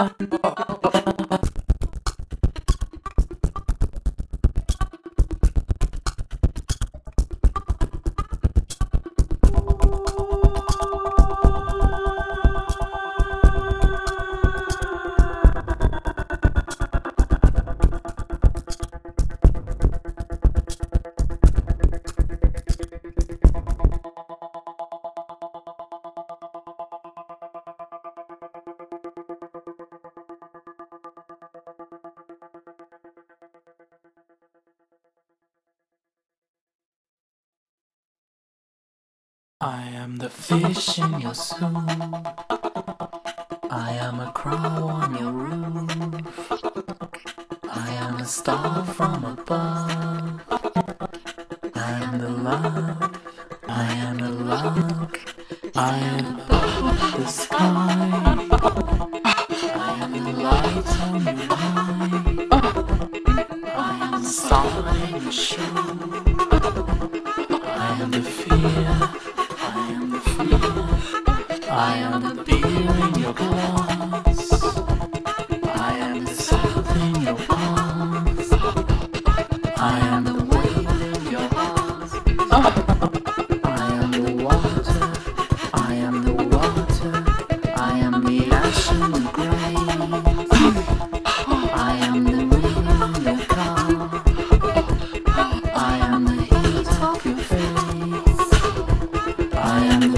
Oh. I am the fish in your soup. I am a crow on your roof. I am a star from above. I am the love. I am the love. I am above the sky. I am the light on your eye. I am the star in your shoe. I am the fear. I am the in your glass. I am the in your palms. I am the wave in your heart. I am the water. I am the water. I am the ash. I am the wind in your car. I am the heat of your face. I am